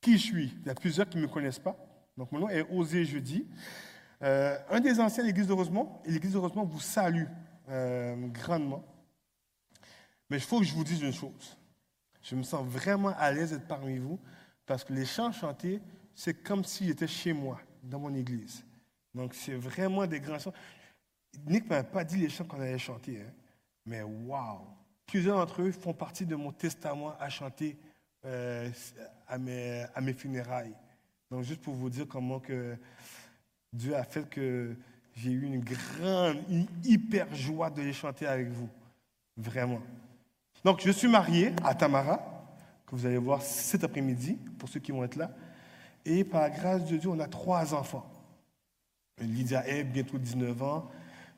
qui je suis? Il y a plusieurs qui ne me connaissent pas. Donc, mon nom est Osé Jeudi. Euh, un des anciens de l'Église de Rosemont, et l'Église de Rosemont vous salue euh, grandement. Mais il faut que je vous dise une chose. Je me sens vraiment à l'aise d'être parmi vous parce que les chants chantés, c'est comme si j'étais chez moi, dans mon église. Donc, c'est vraiment des grands chants. Nick ne m'a pas dit les chants qu'on allait chanter, hein. mais waouh! Plusieurs d'entre eux font partie de mon testament à chanter euh, à, mes, funérailles. Donc, juste pour vous dire comment que Dieu a fait que j'ai eu une grande, une hyper joie de les chanter avec vous. Vraiment. Donc, je suis marié à Tamara, que vous allez voir cet après-midi, pour ceux qui vont être là. Et par grâce de Dieu, on a trois enfants. Lydia est bientôt 19 ans.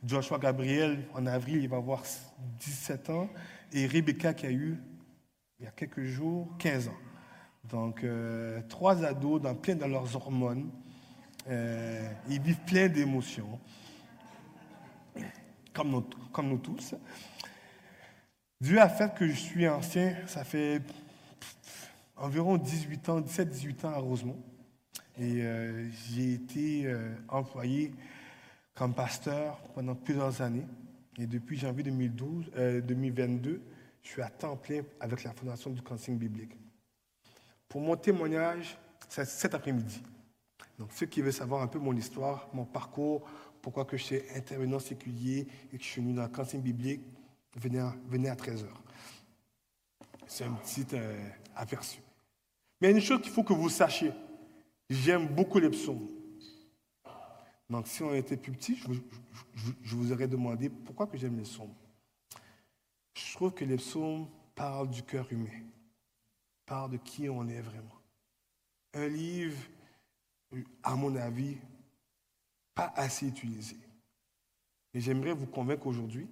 Joshua Gabriel, en avril, il va avoir 17 ans. Et Rebecca, qui a eu, il y a quelques jours, 15 ans. Donc, euh, trois ados dans, plein dans leurs hormones. Euh, ils vivent plein d'émotions, comme nous, tous. Dieu a fait que je suis ancien, ça fait environ 18 ans, 17-18 ans à Rosemont. Et euh, j'ai été employé comme pasteur pendant plusieurs années. Et depuis janvier 2012, 2022, je suis à temps plein avec la Fondation du counseling biblique. Pour mon témoignage, c'est cet après-midi. Donc, ceux qui veulent savoir un peu mon histoire, mon parcours, pourquoi que je suis intervenant séculier et que je suis venu dans le counseling biblique, venez à, venez à 13h. C'est un petit euh, aperçu. Mais une chose qu'il faut que vous sachiez. J'aime beaucoup les psaumes. Donc, si on était plus petit, je, vous aurais demandé pourquoi que j'aime les psaumes. Je trouve que les psaumes parlent du cœur humain, parlent de qui on est vraiment. Un livre, à mon avis, pas assez utilisé. Et j'aimerais vous convaincre aujourd'hui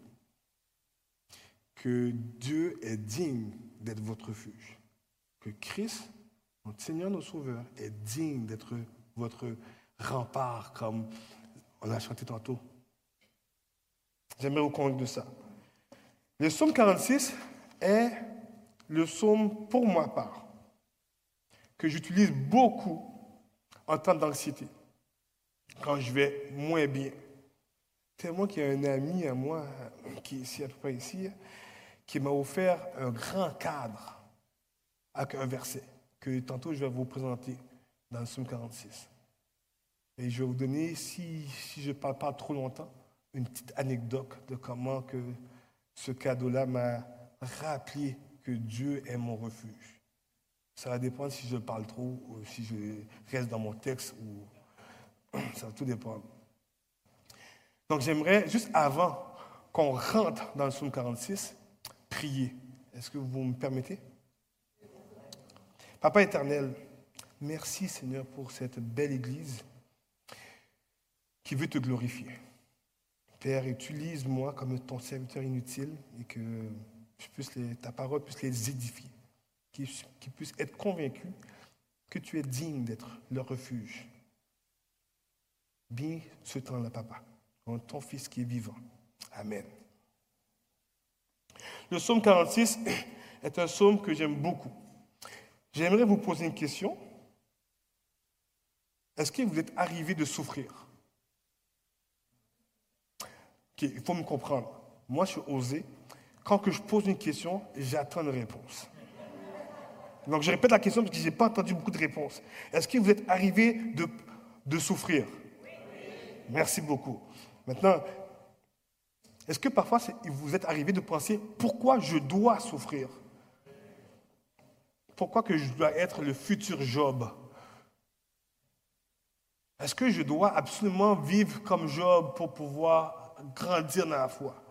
que Dieu est digne d'être votre refuge. Que Christ, notre Seigneur, notre Sauveur, est digne d'être votre rempart, comme on a chanté tantôt. J'aimerais vous convaincre de ça. Le psaume 46 est le psaume pour ma part, que j'utilise beaucoup en temps d'anxiété, quand je vais moins bien. Tellement qu'il y a un ami à moi, qui est ici, à peu près ici, qui m'a offert un grand cadre avec un verset que tantôt je vais vous présenter dans le Somme 46. Et je vais vous donner, si, si je ne parle pas trop longtemps, une petite anecdote de comment que ce cadeau-là m'a rappelé que Dieu est mon refuge. Ça va dépendre si je parle trop ou si je reste dans mon texte ou ça va tout dépendre. Donc j'aimerais, juste avant qu'on rentre dans le psaume 46, prier. Est-ce que vous me permettez? Papa éternel, merci Seigneur pour cette belle Église qui veut te glorifier. Père, utilise-moi comme ton serviteur inutile et que ta parole puisse les édifier, qu'ils puissent être convaincus que tu es digne d'être leur refuge. Bien ce temps-là, Papa, en ton Fils qui est vivant. Amen. Le psaume 46 est un psaume que j'aime beaucoup. J'aimerais vous poser une question. Est-ce que vous êtes arrivé de souffrir? Il faut me comprendre. Moi, je suis osé. Quand que je pose une question, j'attends une réponse. Donc, je répète la question parce que je n'ai pas entendu beaucoup de réponses. Est-ce que vous êtes arrivé de, de souffrir? Merci beaucoup. Maintenant, est-ce que parfois vous êtes arrivé de penser pourquoi je dois souffrir? Pourquoi que je dois être le futur Job? Est-ce que je dois absolument vivre comme Job pour pouvoir grandir dans la foi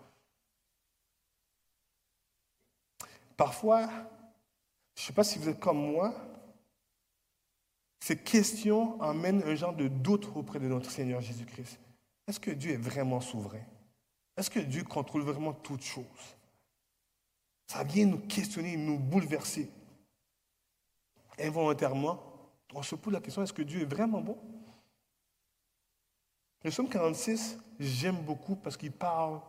Parfois, je ne sais pas si vous êtes comme moi, ces questions amènent un genre de doute auprès de notre Seigneur Jésus-Christ. Est-ce que Dieu est vraiment souverain? Est-ce que Dieu contrôle vraiment toutes choses? Ça vient nous questionner, nous bouleverser. Involontairement, on se pose la question, est-ce que Dieu est vraiment bon? Le psaume 46, j'aime beaucoup parce qu'il parle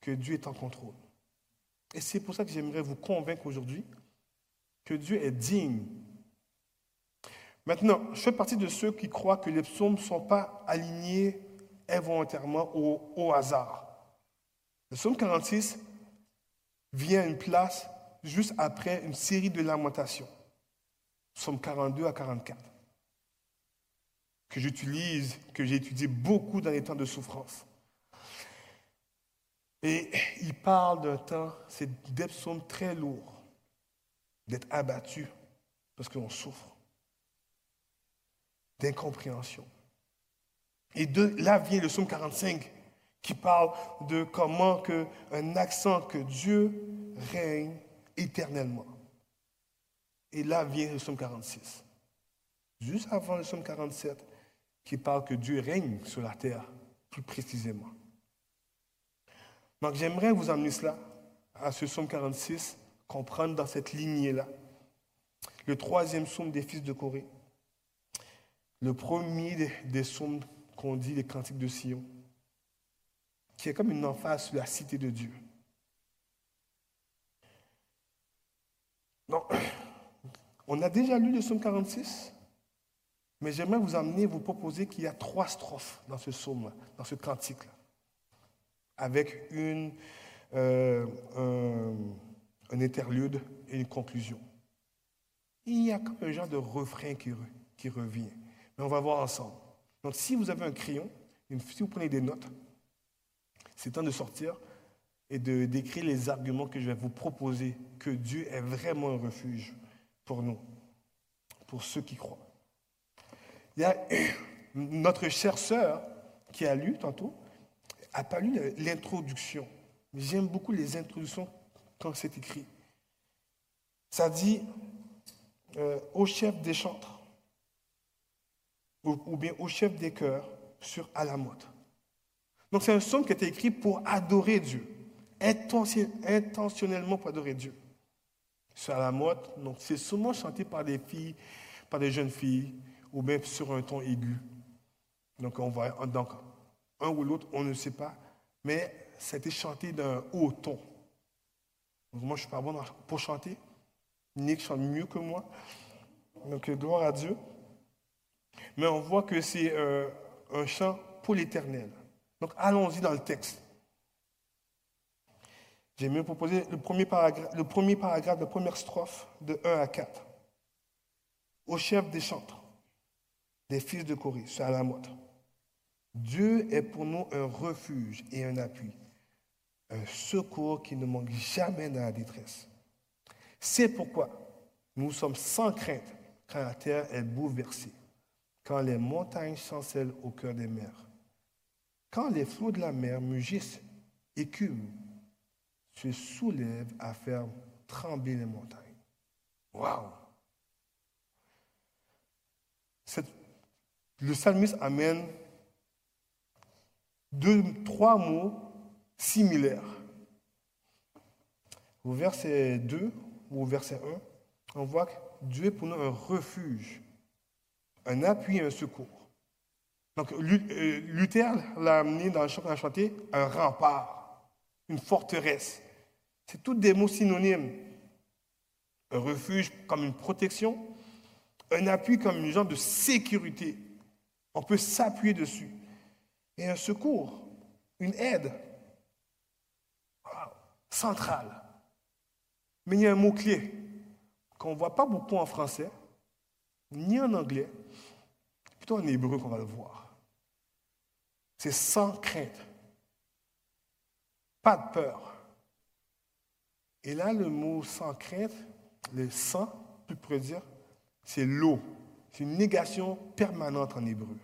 que Dieu est en contrôle. Et c'est pour ça que j'aimerais vous convaincre aujourd'hui que Dieu est digne. Maintenant, je fais partie de ceux qui croient que les psaumes ne sont pas alignés involontairement au, hasard. Le psaume 46 vient à une place juste après une série de lamentations. Psaume 42 à 44. Que j'utilise, que j'ai étudié beaucoup dans les temps de souffrance. Et il parle d'un temps, c'est des psaumes très lourds, d'être abattu parce qu'on souffre, d'incompréhension. Et là vient le psaume 45 qui parle de comment que, un accent que Dieu règne éternellement. Et là vient le psaume 46. Juste avant le psaume 47, qui parle que Dieu règne sur la terre, plus précisément. Donc j'aimerais vous amener cela à ce psaume 46, comprendre dans cette lignée-là. Le troisième psaume des fils de Corée. Le premier des, des psaumes qu'on dit les cantiques de Sion, qui est comme une emphase sur la cité de Dieu. Non, on a déjà lu le psaume 46, mais j'aimerais vous amener, vous proposer qu'il y a trois strophes dans ce psaume, dans ce cantique-là, avec une, euh, un, un, interlude et une conclusion. Il y a comme un genre de refrain qui, qui revient, mais on va voir ensemble. Donc, si vous avez un crayon, si vous prenez des notes, c'est temps de sortir et de décrire les arguments que je vais vous proposer, que Dieu est vraiment un refuge pour nous, pour ceux qui croient. A notre chère sœur qui a lu tantôt, n'a pas lu l'introduction. J'aime beaucoup les introductions quand c'est écrit. Ça dit euh, au chef des chantres ou, bien au chef des chœurs sur Alamote. Donc c'est un psaume qui a été écrit pour adorer Dieu, intentionnellement pour adorer Dieu. Sur Alamote, donc c'est souvent chanté par des filles, par des jeunes filles, ou même sur un ton aigu. Donc on voit, donc un ou l'autre, on ne sait pas, mais ça a été chanté d'un haut ton. Moi je ne suis pas bon pour chanter. Nick chante mieux que moi. Donc gloire à Dieu mais on voit que c'est euh, un chant pour l'éternel. Donc allons-y dans le texte. J'ai mieux proposé le premier, paragraphe, le premier paragraphe, la première strophe de 1 à 4. Au chef des chantres, des fils de Corée, c'est à la mode. Dieu est pour nous un refuge et un appui, un secours qui ne manque jamais dans la détresse. C'est pourquoi nous sommes sans crainte quand la terre est bouleversée quand les montagnes chancellent au cœur des mers, quand les flots de la mer mugissent, écument, se soulèvent à faire trembler les montagnes. Waouh! Le psalmiste amène deux, trois mots similaires. Au verset 2 ou au verset 1, on voit que Dieu est pour nous un refuge un appui et un secours. Donc euh, Luther l'a amené dans le chant chanté, un rempart, une forteresse. C'est tous des mots synonymes. Un refuge comme une protection, un appui comme une genre de sécurité. On peut s'appuyer dessus. Et un secours, une aide centrale. Mais il y a un mot-clé qu'on ne voit pas beaucoup en français, ni en anglais, plutôt en hébreu qu'on va le voir. C'est sans crainte. Pas de peur. Et là, le mot sans crainte, le sans, plus pourrait dire, c'est l'eau. C'est une négation permanente en hébreu.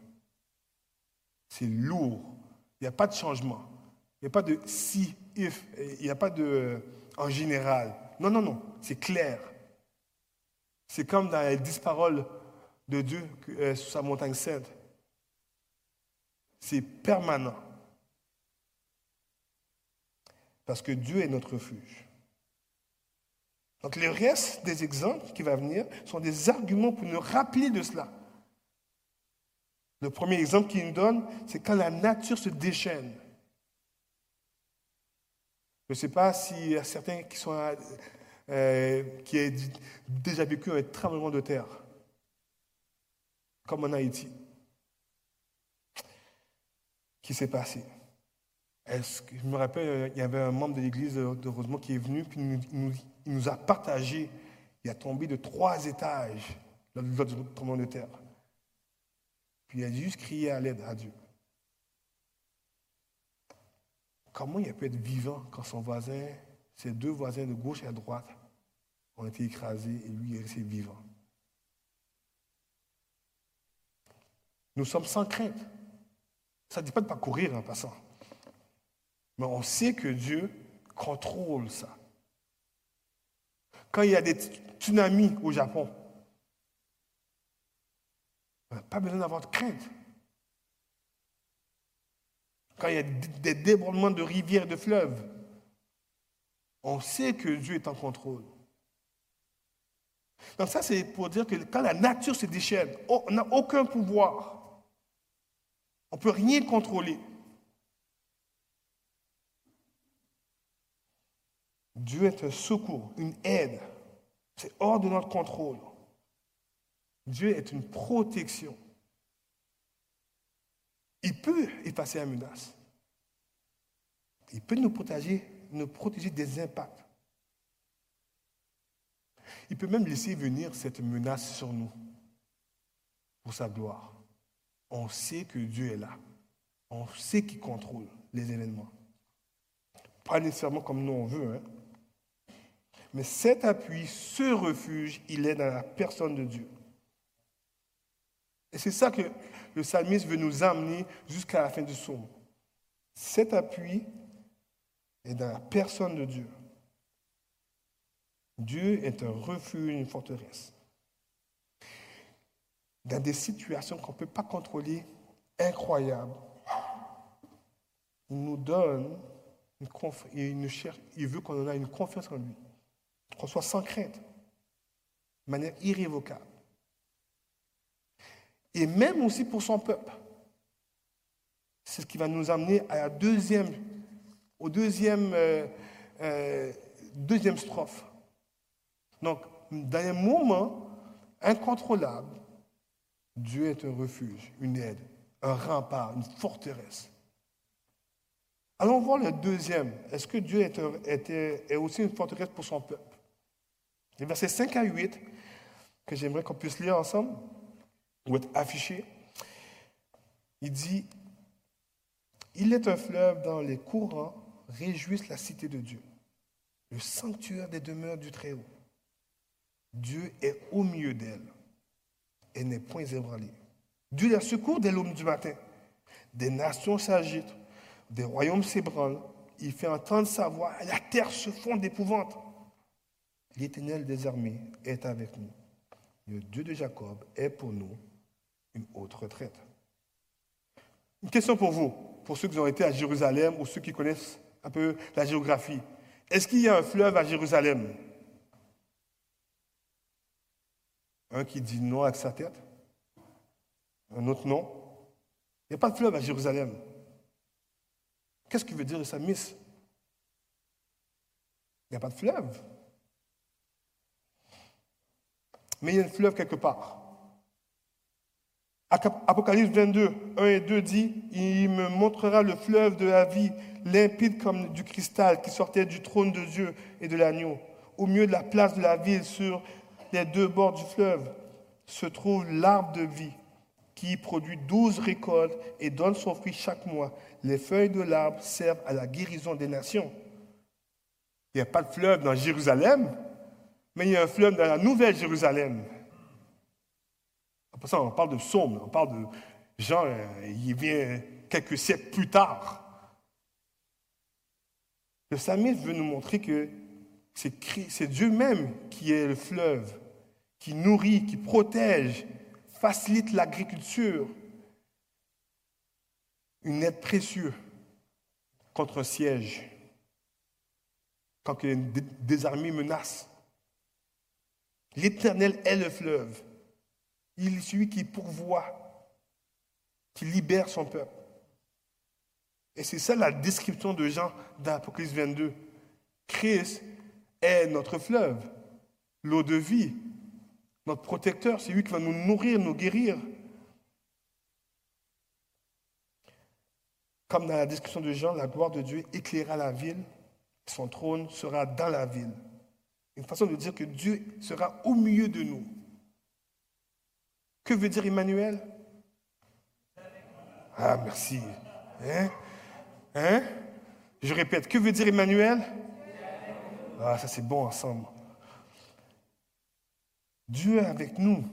C'est lourd. Il n'y a pas de changement. Il n'y a pas de si, if. Il n'y a pas de en général. Non, non, non. C'est clair. C'est comme dans les dix paroles de Dieu euh, sur sa montagne sainte. C'est permanent. Parce que Dieu est notre refuge. Donc le reste des exemples qui vont venir sont des arguments pour nous rappeler de cela. Le premier exemple qu'il nous donne, c'est quand la nature se déchaîne. Je ne sais pas s'il y a certains qui, sont, euh, qui ont déjà vécu un tremblement de terre. comme en Haïti. Qui s'est passé? Est-ce que, Je me rappelle, il y avait un membre de l'église de Rosemont qui est venu, puis il nous, a partagé, il a tombé de trois étages lors du tremblement de terre. Puis il a juste crié à l'aide à Dieu. Comment il peut être vivant quand son voisin, ses deux voisins de gauche et à droite, ont été écrasés et lui est resté vivant? Nous sommes sans crainte. Ça ne dit pas de ne pas courir en passant. Mais on sait que Dieu contrôle ça. Quand il y a des tsunamis au Japon, on n'a pas besoin d'avoir de crainte. Quand il y a des débordements de rivières de fleuves, on sait que Dieu est en contrôle. Donc ça, c'est pour dire que quand la nature se déchaîne, on n'a aucun pouvoir. On ne peut rien contrôler. Dieu est un secours, une aide. C'est hors de notre contrôle. Dieu est une protection. Il peut effacer la menace. Il peut nous protéger, nous protéger des impacts. Il peut même laisser venir cette menace sur nous pour sa gloire on sait que Dieu est là. On sait qu'il contrôle les événements. Pas nécessairement comme nous on veut. Hein. Mais cet appui, ce refuge, il est dans la personne de Dieu. Et c'est ça que le psalmiste veut nous amener jusqu'à la fin du psaume. Cet appui est dans la personne de Dieu. Dieu est un refuge, une forteresse dans des situations qu'on ne peut pas contrôler, incroyables. Il nous donne une confiance, il, il veut qu'on en ait une confiance en lui, soit sans crainte, de manière irrévocable. Et même aussi pour son peuple. C'est ce qui va nous amener à la deuxième, au deuxième, euh, euh, deuxième strophe. Donc, dans un moment incontrôlable, Dieu est un refuge, une aide, un rempart, une forteresse. Allons voir le deuxième. Est-ce que Dieu est, aussi une forteresse pour son peuple? Les versets 5 à 8, que j'aimerais qu'on puisse lire ensemble, ou être affichés, il dit Il est un fleuve dans les courants, réjouissent la cité de Dieu, le sanctuaire des demeures du Très-Haut. Dieu est au milieu d'elle et n'est point ébranlée. Dieu la secours dès l'aube du matin. Des nations s'agitent, des royaumes s'ébranlent. Il fait entendre sa voix. La terre se fond d'épouvante. L'Éternel des armées est avec nous. Le Dieu de Jacob est pour nous une haute retraite. Une question pour vous, pour ceux qui ont été à Jérusalem ou ceux qui connaissent un peu la géographie. Est-ce qu'il y a un fleuve à Jérusalem? Un qui dit non avec sa tête, un autre non? Il n'y a pas de fleuve à Jérusalem. Qu'est-ce que veut dire ça, Il n'y a pas de fleuve. Mais il y a un fleuve quelque part. Apocalypse 22, 1 et 2 dit, il me montrera le fleuve de la vie, limpide comme du cristal, qui sortait du trône de Dieu et de l'agneau, au milieu de la place de la ville, sur les deux bords du fleuve se trouve l'arbre de vie qui produit douze récoltes et donne son fruit chaque mois. Les feuilles de l'arbre servent à la guérison des nations. Il n'y a pas de fleuve dans Jérusalem, mais il y a un fleuve dans la nouvelle Jérusalem. Après ça, on parle de psaume, on parle de Jean, euh, il vient quelques siècles plus tard. Le psalmiste veut nous montrer que c'est Dieu même qui est le fleuve qui nourrit, qui protège, facilite l'agriculture. Une aide précieuse contre un siège, quand des armées menacent. L'Éternel est le fleuve. Il est celui qui pourvoit, qui libère son peuple. Et c'est ça la description de Jean dans l'Apocalypse 22. Christ est notre fleuve, l'eau de vie, notre protecteur, c'est lui qui va nous nourrir, nous guérir. Comme dans la description de Jean, la gloire de Dieu éclaira la ville, son trône sera dans la ville. Une façon de dire que Dieu sera au milieu de nous. Que veut dire Emmanuel? Ah, merci. Hein? Hein? Je répète, que veut dire Emmanuel? Ah, ça c'est bon ensemble. Dieu est avec nous.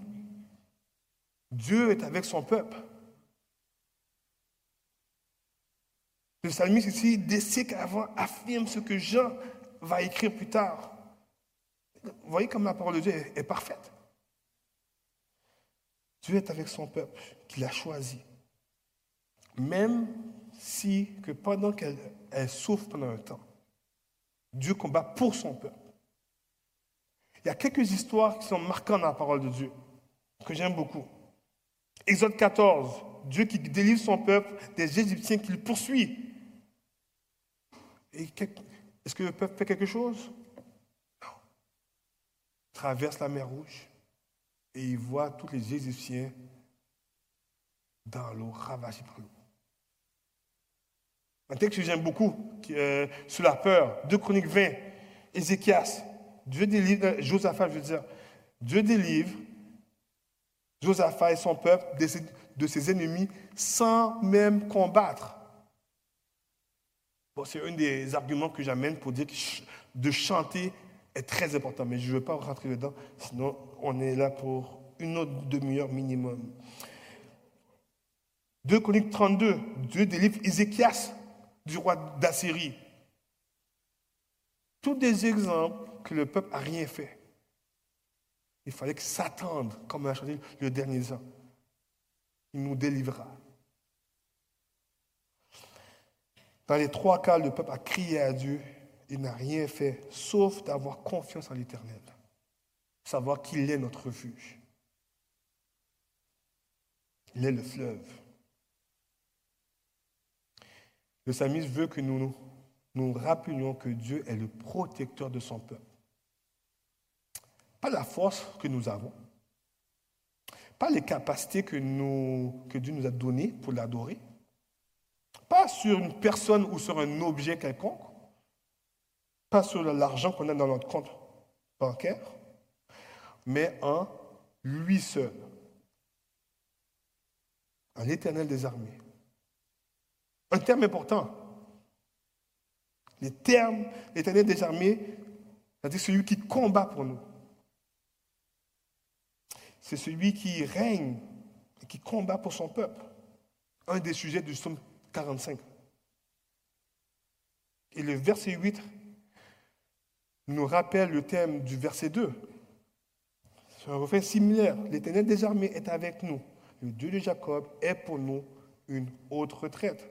Dieu est avec son peuple. Le psalmiste ici, des siècles avant, affirme ce que Jean va écrire plus tard. Vous voyez comme la parole de Dieu est, parfaite. Dieu est avec son peuple qu'il a choisi. Même si que pendant qu'elle souffre pendant un temps, Dieu combat pour son peuple. Il y a quelques histoires qui sont marquantes dans la parole de Dieu, que j'aime beaucoup. Exode 14, Dieu qui délivre son peuple des Égyptiens qu'il poursuit. est-ce que le peuple fait quelque chose? Traverse la mer Rouge et il voit tous les Égyptiens dans l'eau, ravagés par l'eau. Un texte que j'aime beaucoup, euh, sur la peur, 2 Chroniques 20, Ézéchias. Dieu délivre, euh, Josaphat, je veux dire, Dieu délivre Josaphat et son peuple de ses, ennemis sans même combattre. Bon, c'est un des arguments que j'amène pour dire que de chanter est très important, mais je ne veux pas rentrer dedans, sinon on est là pour une autre demi-heure minimum. 2 Chroniques 32, Dieu délivre Ézéchias du roi d'Assyrie. Tous des exemples que le peuple n'a rien fait. Il fallait que s'attende, comme on a chanté le dernier ans. Il nous délivrera. Dans les trois cas, le peuple a crié à Dieu. Il n'a rien fait, sauf d'avoir confiance en l'Éternel. Savoir qu'il est notre refuge. Il est le fleuve. Le psalmiste veut que nous nous rappelions que Dieu est le protecteur de son peuple. Pas la force que nous avons, pas les capacités que, Dieu nous a données pour l'adorer, pas sur une personne ou sur un objet quelconque, pas sur l'argent qu'on a dans notre compte bancaire, mais en lui seul, en l'éternel des armées. Un terme important. Les termes, l'éternel des armées, c'est-à-dire celui qui combat pour nous. C'est celui qui règne et qui combat pour son peuple. Un des sujets du psaume 45. Et le verset 8 nous rappelle le thème du verset 2. C'est un refrain similaire. L'éternel des armées est avec nous. Le Dieu de Jacob est pour nous une haute retraite,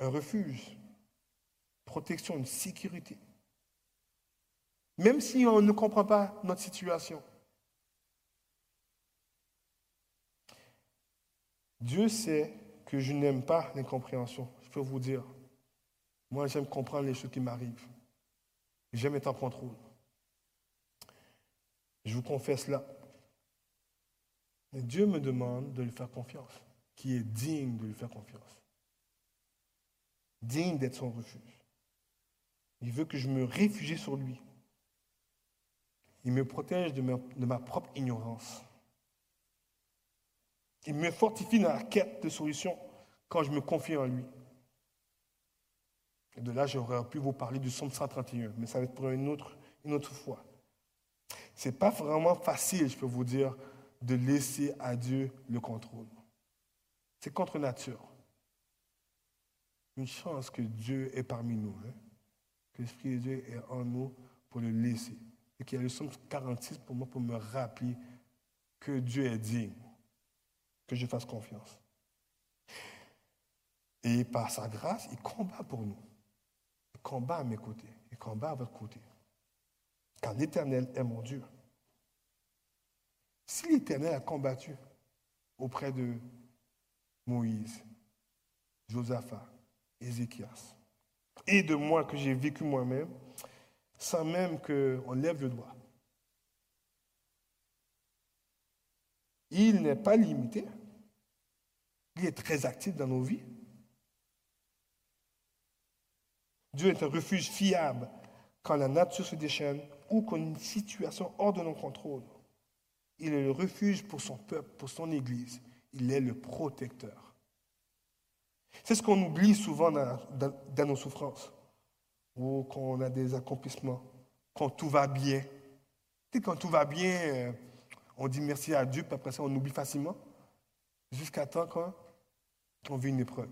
un refuge, protection, une sécurité. Même si on ne comprend pas notre situation, Dieu sait que je n'aime pas l'incompréhension. Je peux vous dire, moi j'aime comprendre les choses qui m'arrivent. J'aime être en contrôle. Je vous confesse là. Mais Dieu me demande de lui faire confiance, qui est digne de lui faire confiance. Digne d'être son refuge. Il veut que je me réfugie sur lui. Il me protège de ma propre ignorance. Il me fortifie dans la quête de solutions quand je me confie en lui. Et de là, j'aurais pu vous parler du psaume 131, mais ça va être pour une autre, une autre fois. Ce n'est pas vraiment facile, je peux vous dire, de laisser à Dieu le contrôle. C'est contre nature. Une chance que Dieu est parmi nous, hein. que l'Esprit de Dieu est en nous pour le laisser. Et qu'il y a le psaume 46 pour moi pour me rappeler que Dieu est digne que je fasse confiance. Et par sa grâce, il combat pour nous. Combat à mes côtés. Il combat à votre côté. Car l'Éternel est mon Dieu. Si l'Éternel a combattu auprès de Moïse, Josaphat, Ézéchias, et de moi que j'ai vécu moi-même, sans même qu'on lève le doigt, il n'est pas limité. Il est très actif dans nos vies. Dieu est un refuge fiable quand la nature se déchaîne ou quand une situation hors de nos contrôles. Il est le refuge pour son peuple, pour son Église. Il est le protecteur. C'est ce qu'on oublie souvent dans, nos souffrances, ou quand on a des accomplissements, quand tout va bien. Tu quand tout va bien, euh, on dit merci à Dieu, puis après ça, on oublie facilement, jusqu'à temps qu'on vit une épreuve.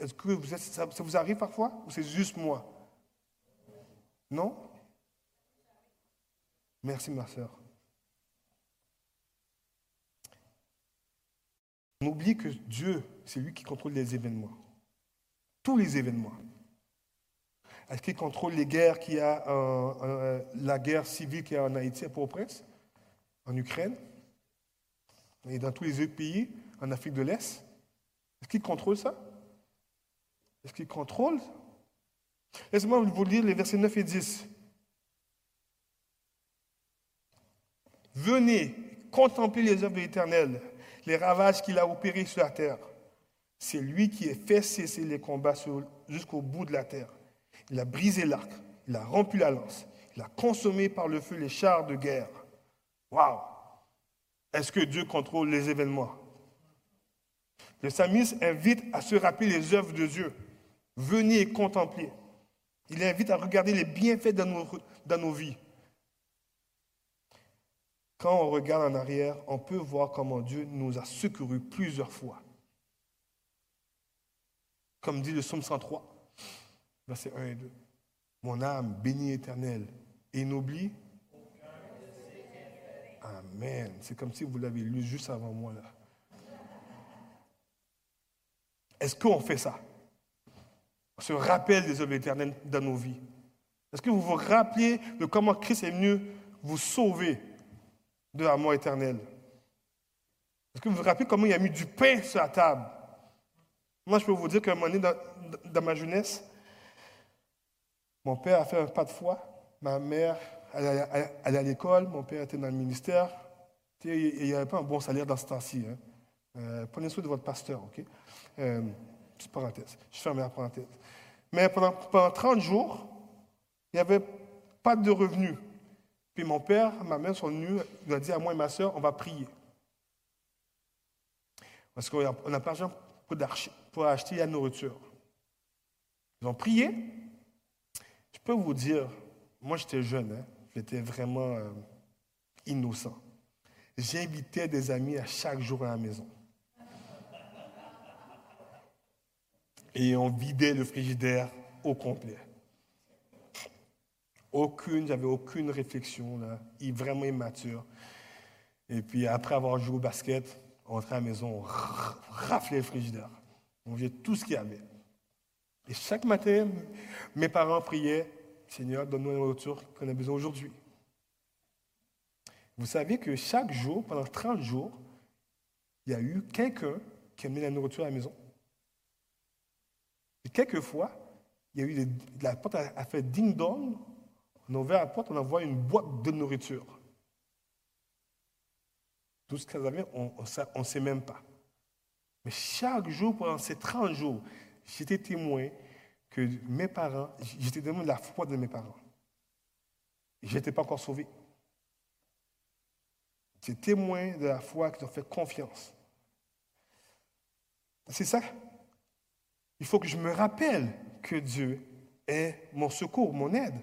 Est-ce que vous ça, vous arrive parfois ou c'est juste moi? Non? Merci ma soeur. On oublie que Dieu, c'est lui qui contrôle les événements. Tous les événements. Est-ce qu'il contrôle les guerres qu'il y a, la guerre civile qu'il y a en Haïti, à Port-au-Prince, en Ukraine, et dans tous les autres pays, en Afrique de l'Est? Est-ce qu'il contrôle ça? Est-ce qu'il contrôle? Laissez-moi vous lire les versets 9 et 10. Venez contempler les œuvres éternelles, les ravages qu'il a opérés sur la terre. C'est lui qui a fait cesser les combats jusqu'au bout de la terre. Il a brisé l'arc, il a rompu la lance, il a consommé par le feu les chars de guerre. Waouh! Est-ce que Dieu contrôle les événements? Le psalmiste invite à se rappeler les œuvres de Dieu. Venez contempler. Il invite à regarder les bienfaits dans nos, dans nos vies. Quand on regarde en arrière, on peut voir comment Dieu nous a secourus plusieurs fois. Comme dit le psaume 103, versets 1 et 2. Mon âme bénit éternelle et n'oublie. Amen. C'est comme si vous l'avez lu juste avant moi là. Est-ce qu'on fait ça? Se rappelle des œuvres éternelles dans nos vies. Est-ce que vous vous rappelez de comment Christ est venu vous sauver de la mort éternelle? Est-ce que vous vous rappelez comment il a mis du pain sur la table? Moi, je peux vous dire qu'à un moment donné, dans, ma jeunesse, mon père a fait un pas de foi. Ma mère, allait à l'école. Mon père était dans le ministère. Il n'y avait pas un bon salaire dans ce temps-ci. Hein. Euh, prenez soin de votre pasteur, OK? Euh, Petite parenthèse. Je ferme la parenthèse. Mais pendant, pendant 30 jours, il n'y avait pas de revenus. Puis mon père, ma mère sont venus, il a dit à moi et ma soeur, on va prier. Parce qu'on n'a pas d'argent pour, acheter la nourriture. Ils ont prié. Je peux vous dire, moi j'étais jeune, hein, j'étais vraiment euh, innocent. J'invitais des amis à chaque jour à la maison. Et on vidait le frigidaire au complet. Aucune, j'avais aucune réflexion, là, vraiment immature. Et puis après avoir joué au basket, on rentrait à la maison, on raflait le frigidaire. On faisait tout ce qu'il y avait. Et chaque matin, mes parents priaient, Seigneur, donne-nous la nourriture qu'on a besoin aujourd'hui. Vous savez que chaque jour, pendant 30 jours, il y a eu quelqu'un qui a mis la nourriture à la maison. Et quelquefois, il y a eu la porte a fait ding-dong, on a ouvert la porte, on envoie une boîte de nourriture. Tout ce qu'elles avaient, on ne sait même pas. Mais chaque jour, pendant ces 30 jours, j'étais témoin que mes parents, j'étais témoin de la foi de mes parents. Je n'étais pas encore sauvé. J'étais témoin de la foi qui ont fait confiance. C'est ça? Il faut que je me rappelle que Dieu est mon secours, mon aide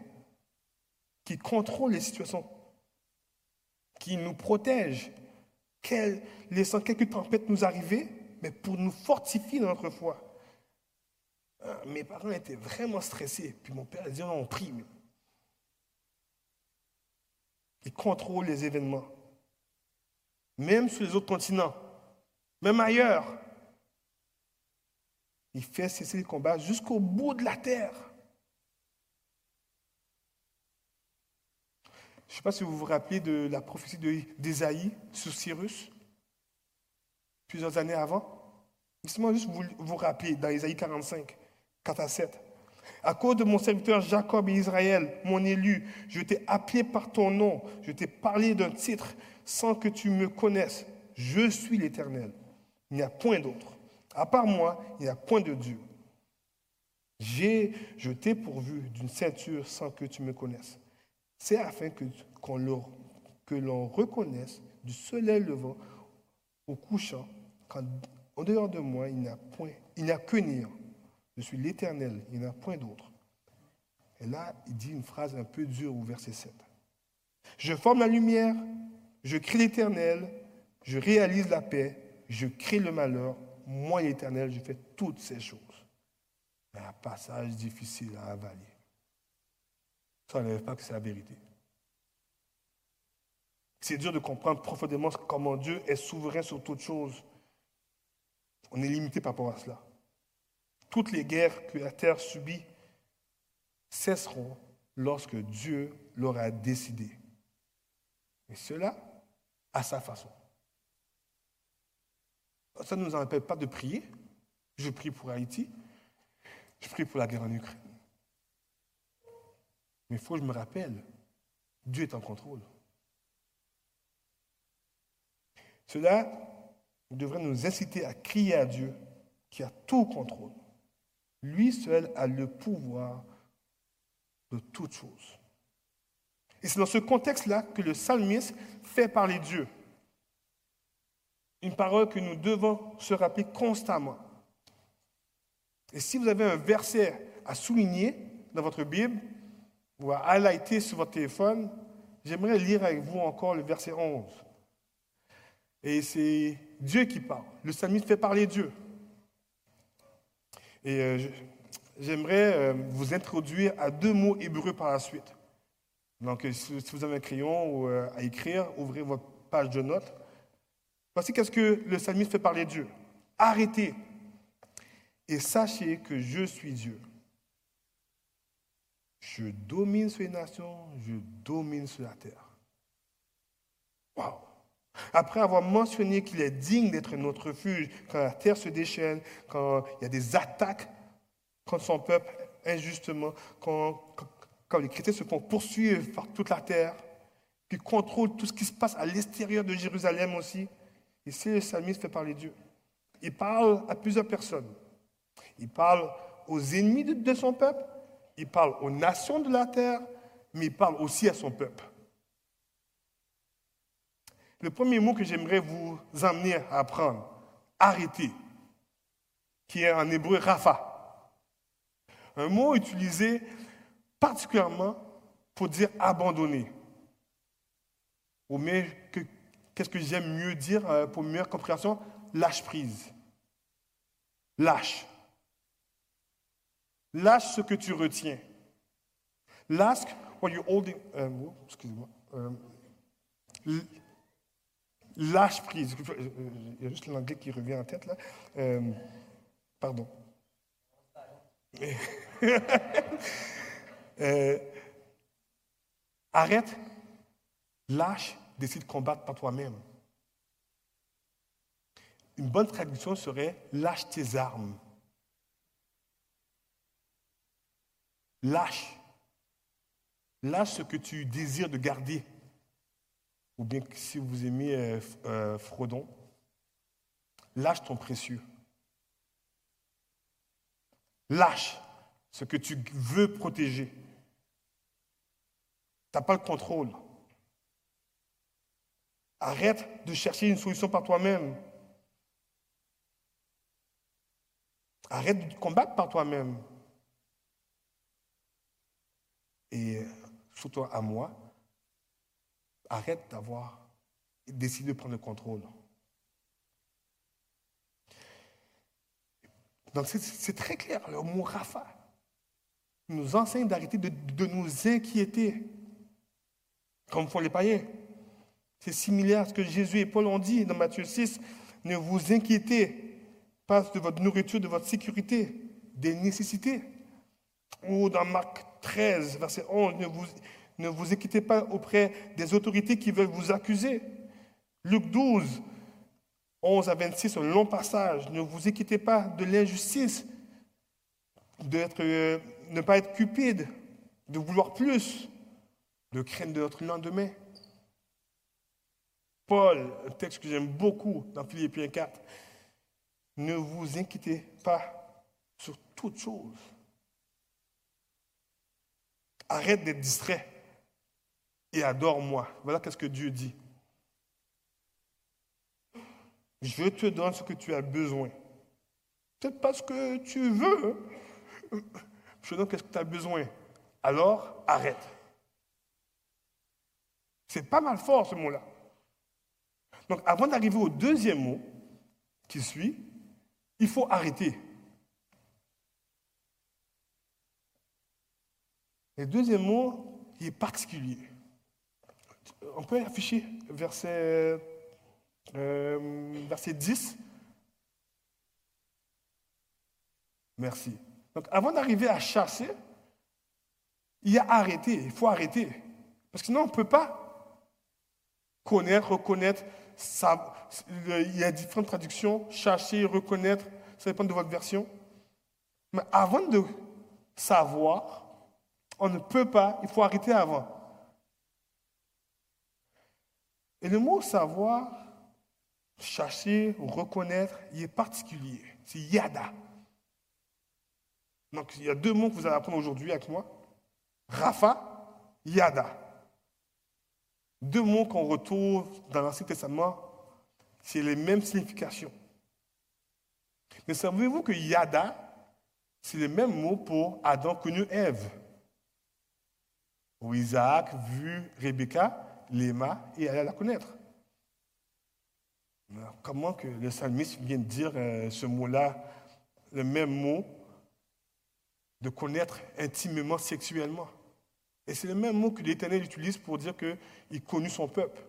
qui contrôle les situations, qui nous protège, laissant quelques tempêtes nous arriver, mais pour nous fortifier dans notre foi. Ah, mes parents étaient vraiment stressés, puis mon père a dit on prie. Il contrôle les événements, même sur les autres continents, même ailleurs. Il fait cesser les combats jusqu'au bout de la terre. Je ne sais pas si vous vous rappelez de la prophétie d'Ésaïe sur Cyrus, plusieurs années avant. Laissez-moi juste vous, vous rappeler dans Ésaïe 45, 4 à 7. À cause de mon serviteur Jacob et Israël, mon élu, je t'ai appelé par ton nom, je t'ai parlé d'un titre sans que tu me connaisses. Je suis l'Éternel. Il n'y a point d'autre. À part moi, il n'y a point de Dieu. J'ai, je t'ai pourvu d'une ceinture sans que tu me connaisses. C'est afin que, que l'on reconnaisse du soleil levant au couchant qu'en dehors de moi, il n'y a, point, il a que néant. Je suis l'Éternel, il n'y en a point d'autre. Et là, il dit une phrase un peu dure au verset 7. Je forme la lumière, je crée l'Éternel, je réalise la paix, je crée le malheur. Moi, l'Éternel, je fais toutes ces choses. un passage difficile à avaler. Ça n'enlève pas que c'est la vérité. C'est dur de comprendre profondément comment Dieu est souverain sur toutes choses. On est limité par rapport à cela. Toutes les guerres que la terre subit cesseront lorsque Dieu l'aura décidé. Et cela à sa façon. Ça ne nous empêche pas de prier. Je prie pour Haïti. Je prie pour la guerre en Ukraine. Mais il faut que je me rappelle, Dieu est en contrôle. Cela devrait nous inciter à crier à Dieu qui a tout contrôle. Lui seul a le pouvoir de toutes choses. Et c'est dans ce contexte-là que le psalmiste fait parler Dieu. Une parole que nous devons se rappeler constamment. Et si vous avez un verset à souligner dans votre Bible ou à highlighter sur votre téléphone, j'aimerais lire avec vous encore le verset 11. Et c'est Dieu qui parle. Le psalmiste fait parler Dieu. Et euh, j'aimerais euh, vous introduire à deux mots hébreux par la suite. Donc, euh, si vous avez un crayon ou à écrire, ouvrez votre page de notes. Voici qu'est-ce que le psalmiste fait parler Dieu. Arrêtez et sachez que je suis Dieu. Je domine sur les nations, je domine sur la terre. Waouh! Après avoir mentionné qu'il est digne d'être notre refuge quand la terre se déchaîne, quand il y a des attaques contre son peuple injustement, quand, les chrétiens se font poursuivre par toute la terre, qu'il contrôle tout ce qui se passe à l'extérieur de Jérusalem aussi. Ici, le psalmiste fait parler Dieu. Il parle à plusieurs personnes. Il parle aux ennemis de son peuple, il parle aux nations de la terre, mais il parle aussi à son peuple. Le premier mot que j'aimerais vous emmener à apprendre, arrêter, qui est en hébreu rafa. Un mot utilisé particulièrement pour dire abandonner. Ou mais qu'est-ce que j'aime mieux dire euh, pour meilleure compréhension? Lâche prise. Lâche. Lâche ce que tu retiens. Lâche what you're holding. Euh, excusez-moi. Euh, Lâche prise. Il y a juste l'anglais qui revient en tête là. Pardon. Arrête, lâche, décide de combattre par toi-même. Une bonne traduction serait lâche tes armes. Lâche. Lâche ce que tu désires de garder ou bien si vous aimez euh, euh, Frodon, lâche ton précieux. Lâche ce que tu veux protéger. Tu n'as pas le contrôle. Arrête de chercher une solution par toi-même. Arrête de combattre par toi-même. Et surtout à moi, Arrête d'avoir décidé de prendre le contrôle. Donc c'est très clair, le mot Rafa nous enseigne d'arrêter de, nous inquiéter, comme font les païens. C'est similaire à ce que Jésus et Paul ont dit dans Matthieu 6. Ne vous inquiétez pas de votre nourriture, de votre sécurité, des nécessités. Ou dans Marc 13, verset 11, ne vous, ne vous inquiétez pas auprès des autorités qui veulent vous accuser. Luc 12, 11 à 26, un long passage. Ne vous inquiétez pas de l'injustice, de euh, ne pas être cupide, de vouloir plus, de craindre de notre lendemain. Paul, un texte que j'aime beaucoup dans Philippiens 4, ne vous inquiétez pas sur toutes choses, Arrête d'être distrait et adore-moi. Voilà qu'est-ce que Dieu dit. Je te donne ce que tu as besoin. Peut-être pas ce que tu veux. Hein. Je te donne ce que tu as besoin. Alors, arrête. C'est pas mal fort ce mot-là. Donc, avant d'arriver au deuxième mot qui suit, il faut arrêter. Le deuxième mot, il est particulier. On peut afficher verset, euh, verset 10. Merci. Donc, avant d'arriver à chasser, il y a arrêter. Il faut arrêter. Parce que sinon, on ne peut pas connaître, reconnaître. Il y a différentes traductions. Chercher, reconnaître. Ça dépend de votre version. Mais avant de savoir, on ne peut pas, il faut arrêter avant. Et le mot savoir, chercher, reconnaître, il est particulier. C'est yada. Donc il y a deux mots que vous allez apprendre aujourd'hui avec moi. Rafa, yada. Deux mots qu'on retrouve dans l'Ancien Testament, c'est les mêmes significations. Mais savez-vous que yada, c'est le même mot pour Adam connu Ève? Où Isaac vu Rebecca, l'aima et allait la connaître. comment que le psalmiste vient dire euh, ce mot-là, le même mot, de connaître intimement sexuellement? Et c'est le même mot que l'Éternel utilise pour dire qu'il connut son peuple.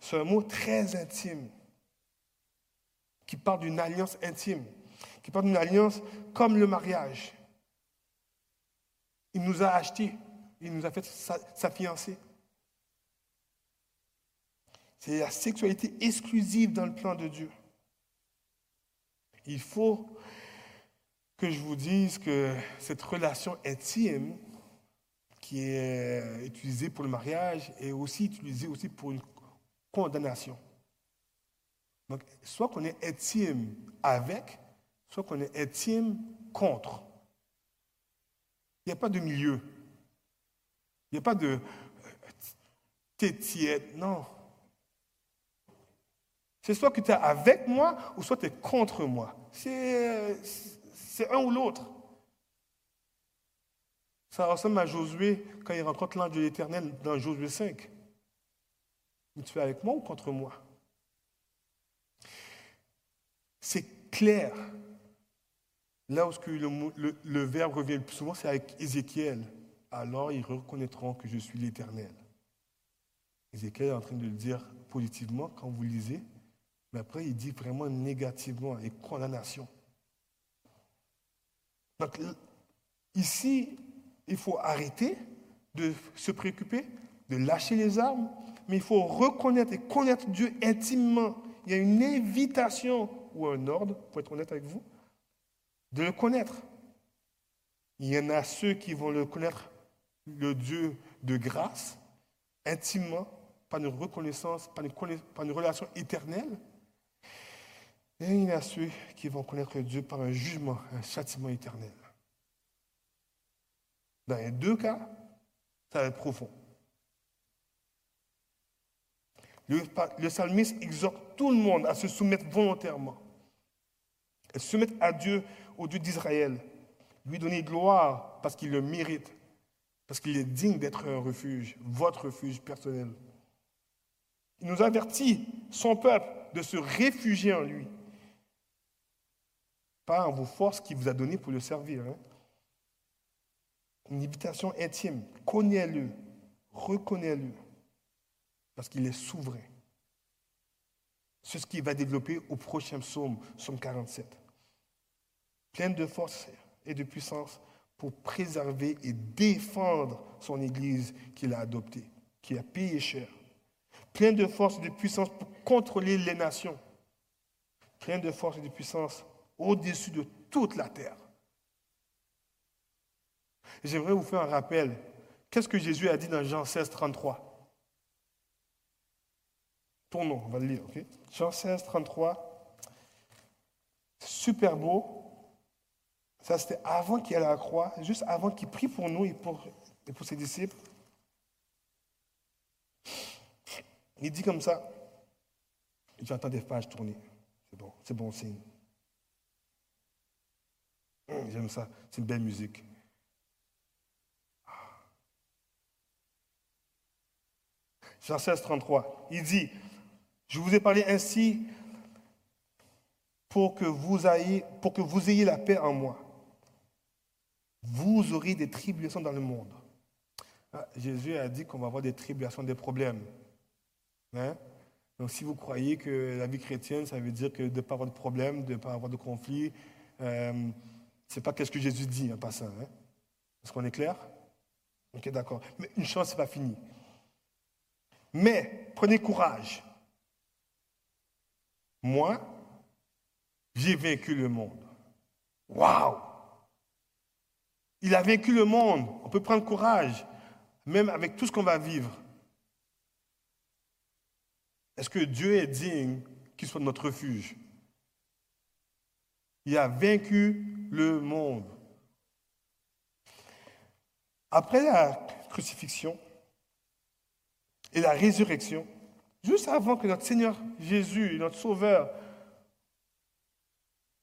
C'est un mot très intime, qui parle d'une alliance intime, qui parle d'une alliance comme le mariage. Il nous a achetés. Il nous a fait sa, fiancée. C'est la sexualité exclusive dans le plan de Dieu. Il faut que je vous dise que cette relation intime qui est utilisée pour le mariage est aussi utilisée aussi pour une condamnation. Donc, soit qu'on est intime avec, soit qu'on est intime contre. Il n'y a pas de milieu. Il n'y a pas de t'es tiède. Non. C'est soit que tu es avec moi ou soit tu es contre moi. C'est un ou l'autre. Ça ressemble à Josué quand il rencontre l'ange de l'Éternel dans Josué 5. Mais tu es avec moi ou contre moi? C'est clair. Là où le, le, verbe revient le plus souvent, c'est avec Ézéchiel. Alors ils reconnaîtront que je suis l'Éternel. Ézéchiel est en train de le dire positivement quand vous lisez, mais après il dit vraiment négativement et condamnation. Donc ici, il faut arrêter de se préoccuper, de lâcher les armes, mais il faut reconnaître et connaître Dieu intimement. Il y a une invitation ou un ordre, pour être honnête avec vous, de le connaître. Il y en a ceux qui vont le connaître, le Dieu de grâce, intimement, par une reconnaissance, par une, relation éternelle. Et il y a ceux qui vont connaître Dieu par un jugement, un châtiment éternel. Dans les deux cas, ça va être profond. Le, le psalmiste exhorte tout le monde à se soumettre volontairement, à se soumettre à Dieu au Dieu d'Israël, lui donner gloire parce qu'il le mérite, parce qu'il est digne d'être un refuge, votre refuge personnel. Il nous avertit, son peuple, de se réfugier en lui. Pas en vos forces qu'il vous a données pour le servir. Hein. Une invitation intime. Connais-le, reconnais-le, parce qu'il est souverain. C'est ce qu'il va développer au prochain psaume, psaume 47 pleine de force et de puissance pour préserver et défendre son Église qu'il a adoptée, qu'il a payé cher. Plein de force et de puissance pour contrôler les nations. Plein de force et de puissance au-dessus de toute la terre. J'aimerais vous faire un rappel. Qu'est-ce que Jésus a dit dans Jean 16, 33 Tournons, on va le lire, ok? Jean 16, 33. Super beau. Ça, c'était avant qu'il aille à la croix, juste avant qu'il prie pour nous et pour, et pour ses disciples. Il dit comme ça, j'entends des pages tourner. C'est bon, c'est bon signe. J'aime ça, c'est une belle musique. Jean 16, 33. Il dit, je vous ai parlé ainsi pour que vous ayez, pour que vous ayez la paix en moi. Vous aurez des tribulations dans le monde. Ah, Jésus a dit qu'on va avoir des tribulations, des problèmes. Hein? Donc si vous croyez que la vie chrétienne, ça veut dire que de ne pas avoir de problème, de ne pas avoir de conflit, euh, ce n'est pas ce que Jésus dit en passant. Hein? Est-ce qu'on est clair? Ok, d'accord. Mais une chance, ce n'est pas fini. Mais prenez courage. Moi, j'ai vaincu le monde. Waouh! Il a vaincu le monde. On peut prendre courage, même avec tout ce qu'on va vivre. Est-ce que Dieu est digne qu'il soit notre refuge? Il a vaincu le monde. Après la crucifixion, et la résurrection, juste avant que notre Seigneur Jésus, notre Sauveur,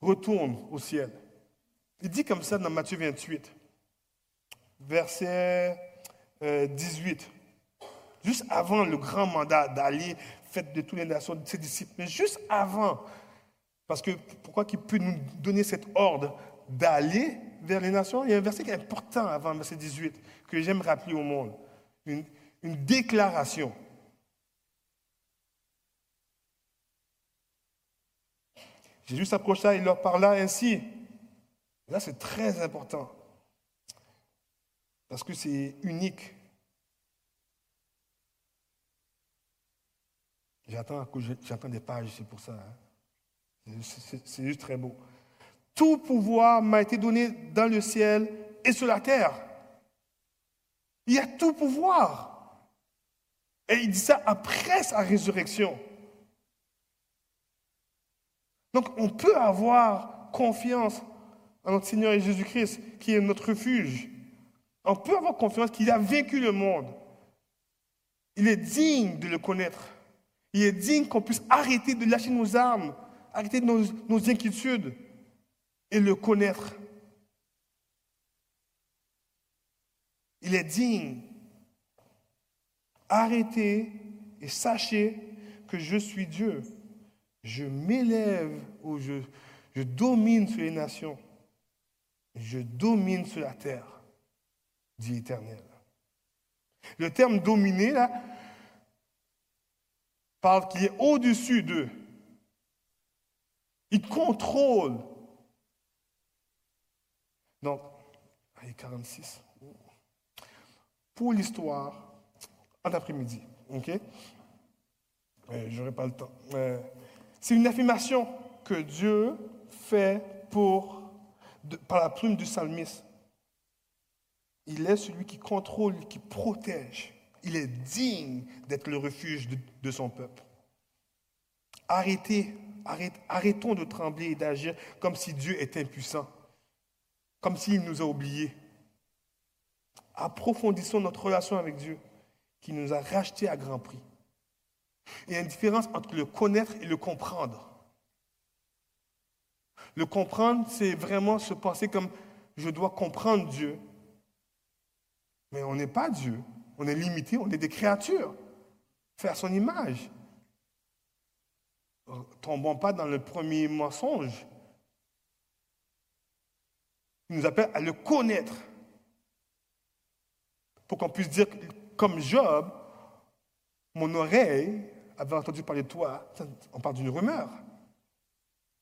retourne au ciel. Il dit comme ça dans Matthieu 28, verset 18, euh, juste avant le grand mandat d'aller, faire de toutes les nations de ses disciples, mais juste avant, parce que pourquoi qu'il peut nous donner cet ordre d'aller vers les nations Il y a un verset qui est important avant verset 18 que j'aime rappeler au monde. Une, déclaration. Jésus s'approcha et leur parla ainsi. Là, c'est très important. Parce que c'est unique. J'attends, j'attends des pages, c'est pour ça. Hein. C'est juste très beau. Tout pouvoir m'a été donné dans le ciel et sur la terre. Il y a tout pouvoir. Et il dit ça après sa résurrection. Donc on peut avoir confiance en notre Seigneur Jésus-Christ, qui est notre refuge. On peut avoir confiance qu'il a vaincu le monde. Il est digne de le connaître. Il est digne qu'on puisse arrêter de lâcher nos armes, arrêter nos, nos inquiétudes et le connaître. Il est digne Arrêtez et sachez que je suis Dieu. Je m'élève ou je, domine sur les nations. Je domine sur la terre, dit l'Éternel. Le terme dominer, là, parle qu'il est au-dessus d'eux. Il contrôle. Donc, 46. Pour l'histoire, en après-midi. OK? Je n'aurai pas le temps. c'est une affirmation que Dieu fait pour, par la plume du psalmiste. Il est celui qui contrôle, qui protège. Il est digne d'être le refuge de, son peuple. Arrêtez, arrêtons de trembler et d'agir comme si Dieu était impuissant, comme s'il nous a oubliés. Approfondissons notre relation avec Dieu qui nous a rachetés à grand prix. Il y a une différence entre le connaître et le comprendre. Le comprendre, c'est vraiment se penser comme je dois comprendre Dieu. Mais on n'est pas Dieu. On est limité, on est des créatures, faire son image. Tombons pas dans le premier mensonge. Il nous appelle à le connaître pour qu'on puisse dire comme Job, mon oreille avait entendu parler de toi. On parle d'une rumeur.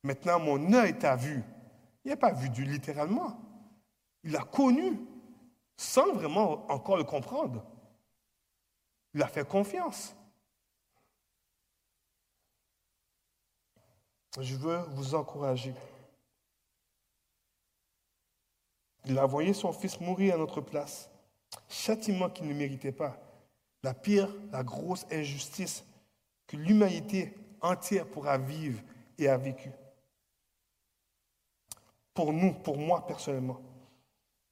Maintenant, mon œil t'a vu. Il n'a pas vu Dieu littéralement. Il l'a connu sans vraiment encore le comprendre. Il a fait confiance. Je veux vous encourager. Il a envoyé son fils mourir à notre place châtiment qu'il ne méritait pas, la pire, la grosse injustice que l'humanité entière pourra vivre et a vécu. pour nous, pour moi personnellement.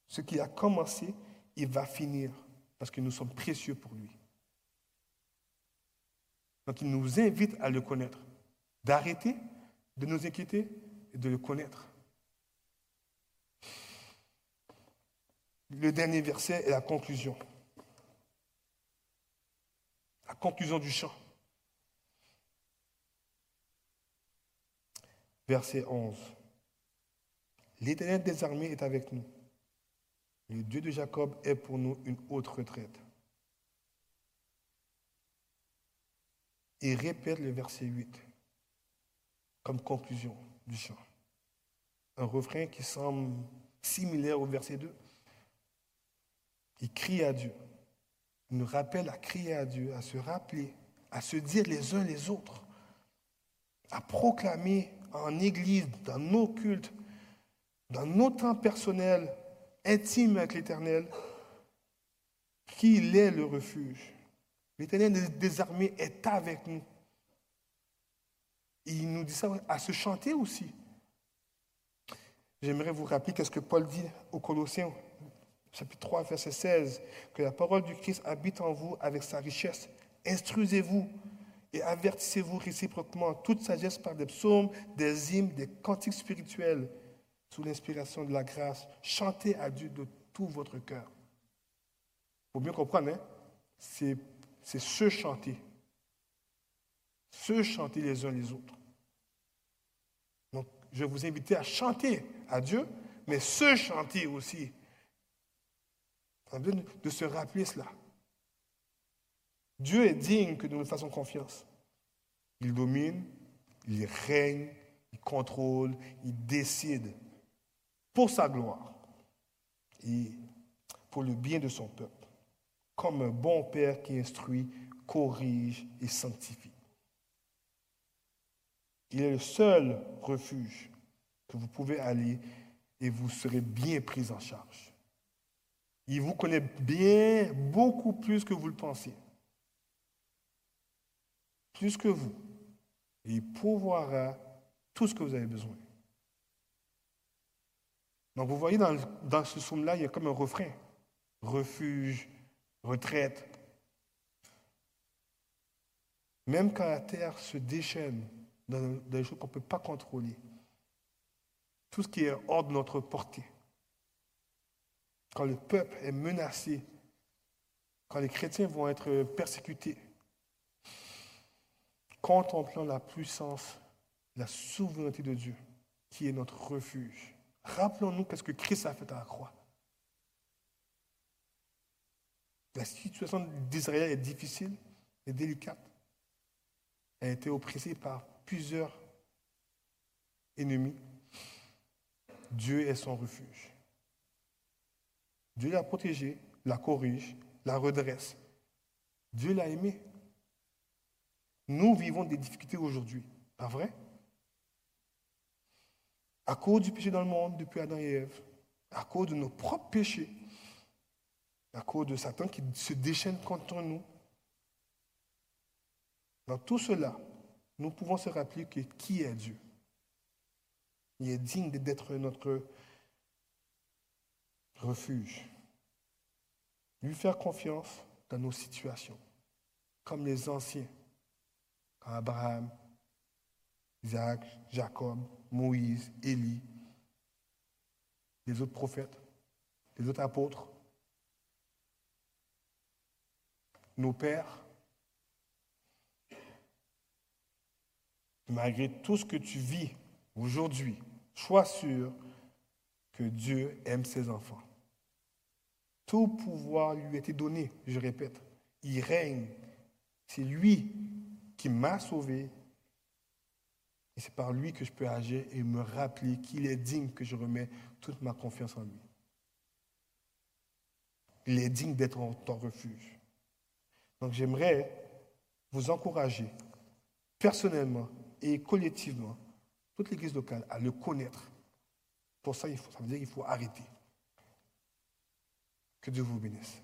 Ce qu'il a commencé, il va finir parce que nous sommes précieux pour lui. Donc il nous invite à le connaître, d'arrêter de nous inquiéter et de le connaître. Le dernier verset est la conclusion. La conclusion du chant. Verset 11. L'Éternel des armées est avec nous. Le Dieu de Jacob est pour nous une haute retraite. Et répète le verset 8 comme conclusion du chant. Un refrain qui semble similaire au verset 2. Il crie à Dieu. Il nous rappelle à crier à Dieu, à se rappeler, à se dire les uns les autres, à proclamer en église, dans nos cultes, dans nos temps personnels, intimes avec l'Éternel, qu'il est le refuge. L'Éternel des armées est avec nous. il nous dit ça à se chanter aussi. J'aimerais vous rappeler qu'est-ce que Paul dit aux Colossiens, chapitre 3, verset 16, que la parole du Christ habite en vous avec sa richesse. Instruisez-vous et avertissez-vous réciproquement toute sagesse par des psaumes, des hymnes, des cantiques spirituels, sous l'inspiration de la grâce. Chantez à Dieu de tout votre cœur. Faut bien comprendre, hein? c'est, se chanter. Se chanter les uns les autres. Donc, je vous inviter à chanter à Dieu, mais se chanter aussi. On besoin de se rappeler cela. Dieu est digne que nous nous fassions confiance. Il domine, il règne, il contrôle, il décide pour sa gloire et pour le bien de son peuple, comme un bon Père qui instruit, corrige et sanctifie. Il est le seul refuge que vous pouvez aller et vous serez bien pris en charge. Il vous connaît bien, beaucoup plus que vous le pensez plus que vous. Et il pourvoira tout ce que vous avez besoin. Donc vous voyez dans, dans ce psaume-là, il y a comme un refrain. Refuge, retraite. Même quand la terre se déchaîne dans des choses qu'on ne peut pas contrôler, tout ce qui est hors de notre portée, quand le peuple est menacé, quand les chrétiens vont être persécutés, contemplant la puissance, la souveraineté de Dieu, qui est notre refuge. Rappelons-nous qu'est-ce que Christ a fait à la croix. La situation d'Israël est difficile et délicate. Elle a été oppressée par plusieurs ennemis. Dieu est son refuge. Dieu l'a protégée, la corrige, la redresse. Dieu l'a aimée. Nous vivons des difficultés aujourd'hui, pas vrai? À cause du péché dans le monde depuis Adam et Ève, à cause de nos propres péchés, à cause de Satan qui se déchaîne contre nous. Dans tout cela, nous pouvons se rappeler que qui est Dieu? Il est digne d'être notre refuge. Lui faire confiance dans nos situations, comme les anciens Abraham, Isaac, Jacob, Moïse, Élie, les autres prophètes, les autres apôtres, nos pères. Malgré tout ce que tu vis aujourd'hui, sois sûr que Dieu aime ses enfants. Tout pouvoir lui a été donné, je répète. Il règne. C'est lui qui m'a sauvé. Et c'est par lui que je peux agir et me rappeler qu'il est digne que je remets toute ma confiance en lui. Il est digne d'être ton refuge. Donc j'aimerais vous encourager personnellement et collectivement, toute l'Église locale, à le connaître. Pour ça, ça veut dire qu'il faut arrêter. Que Dieu vous bénisse.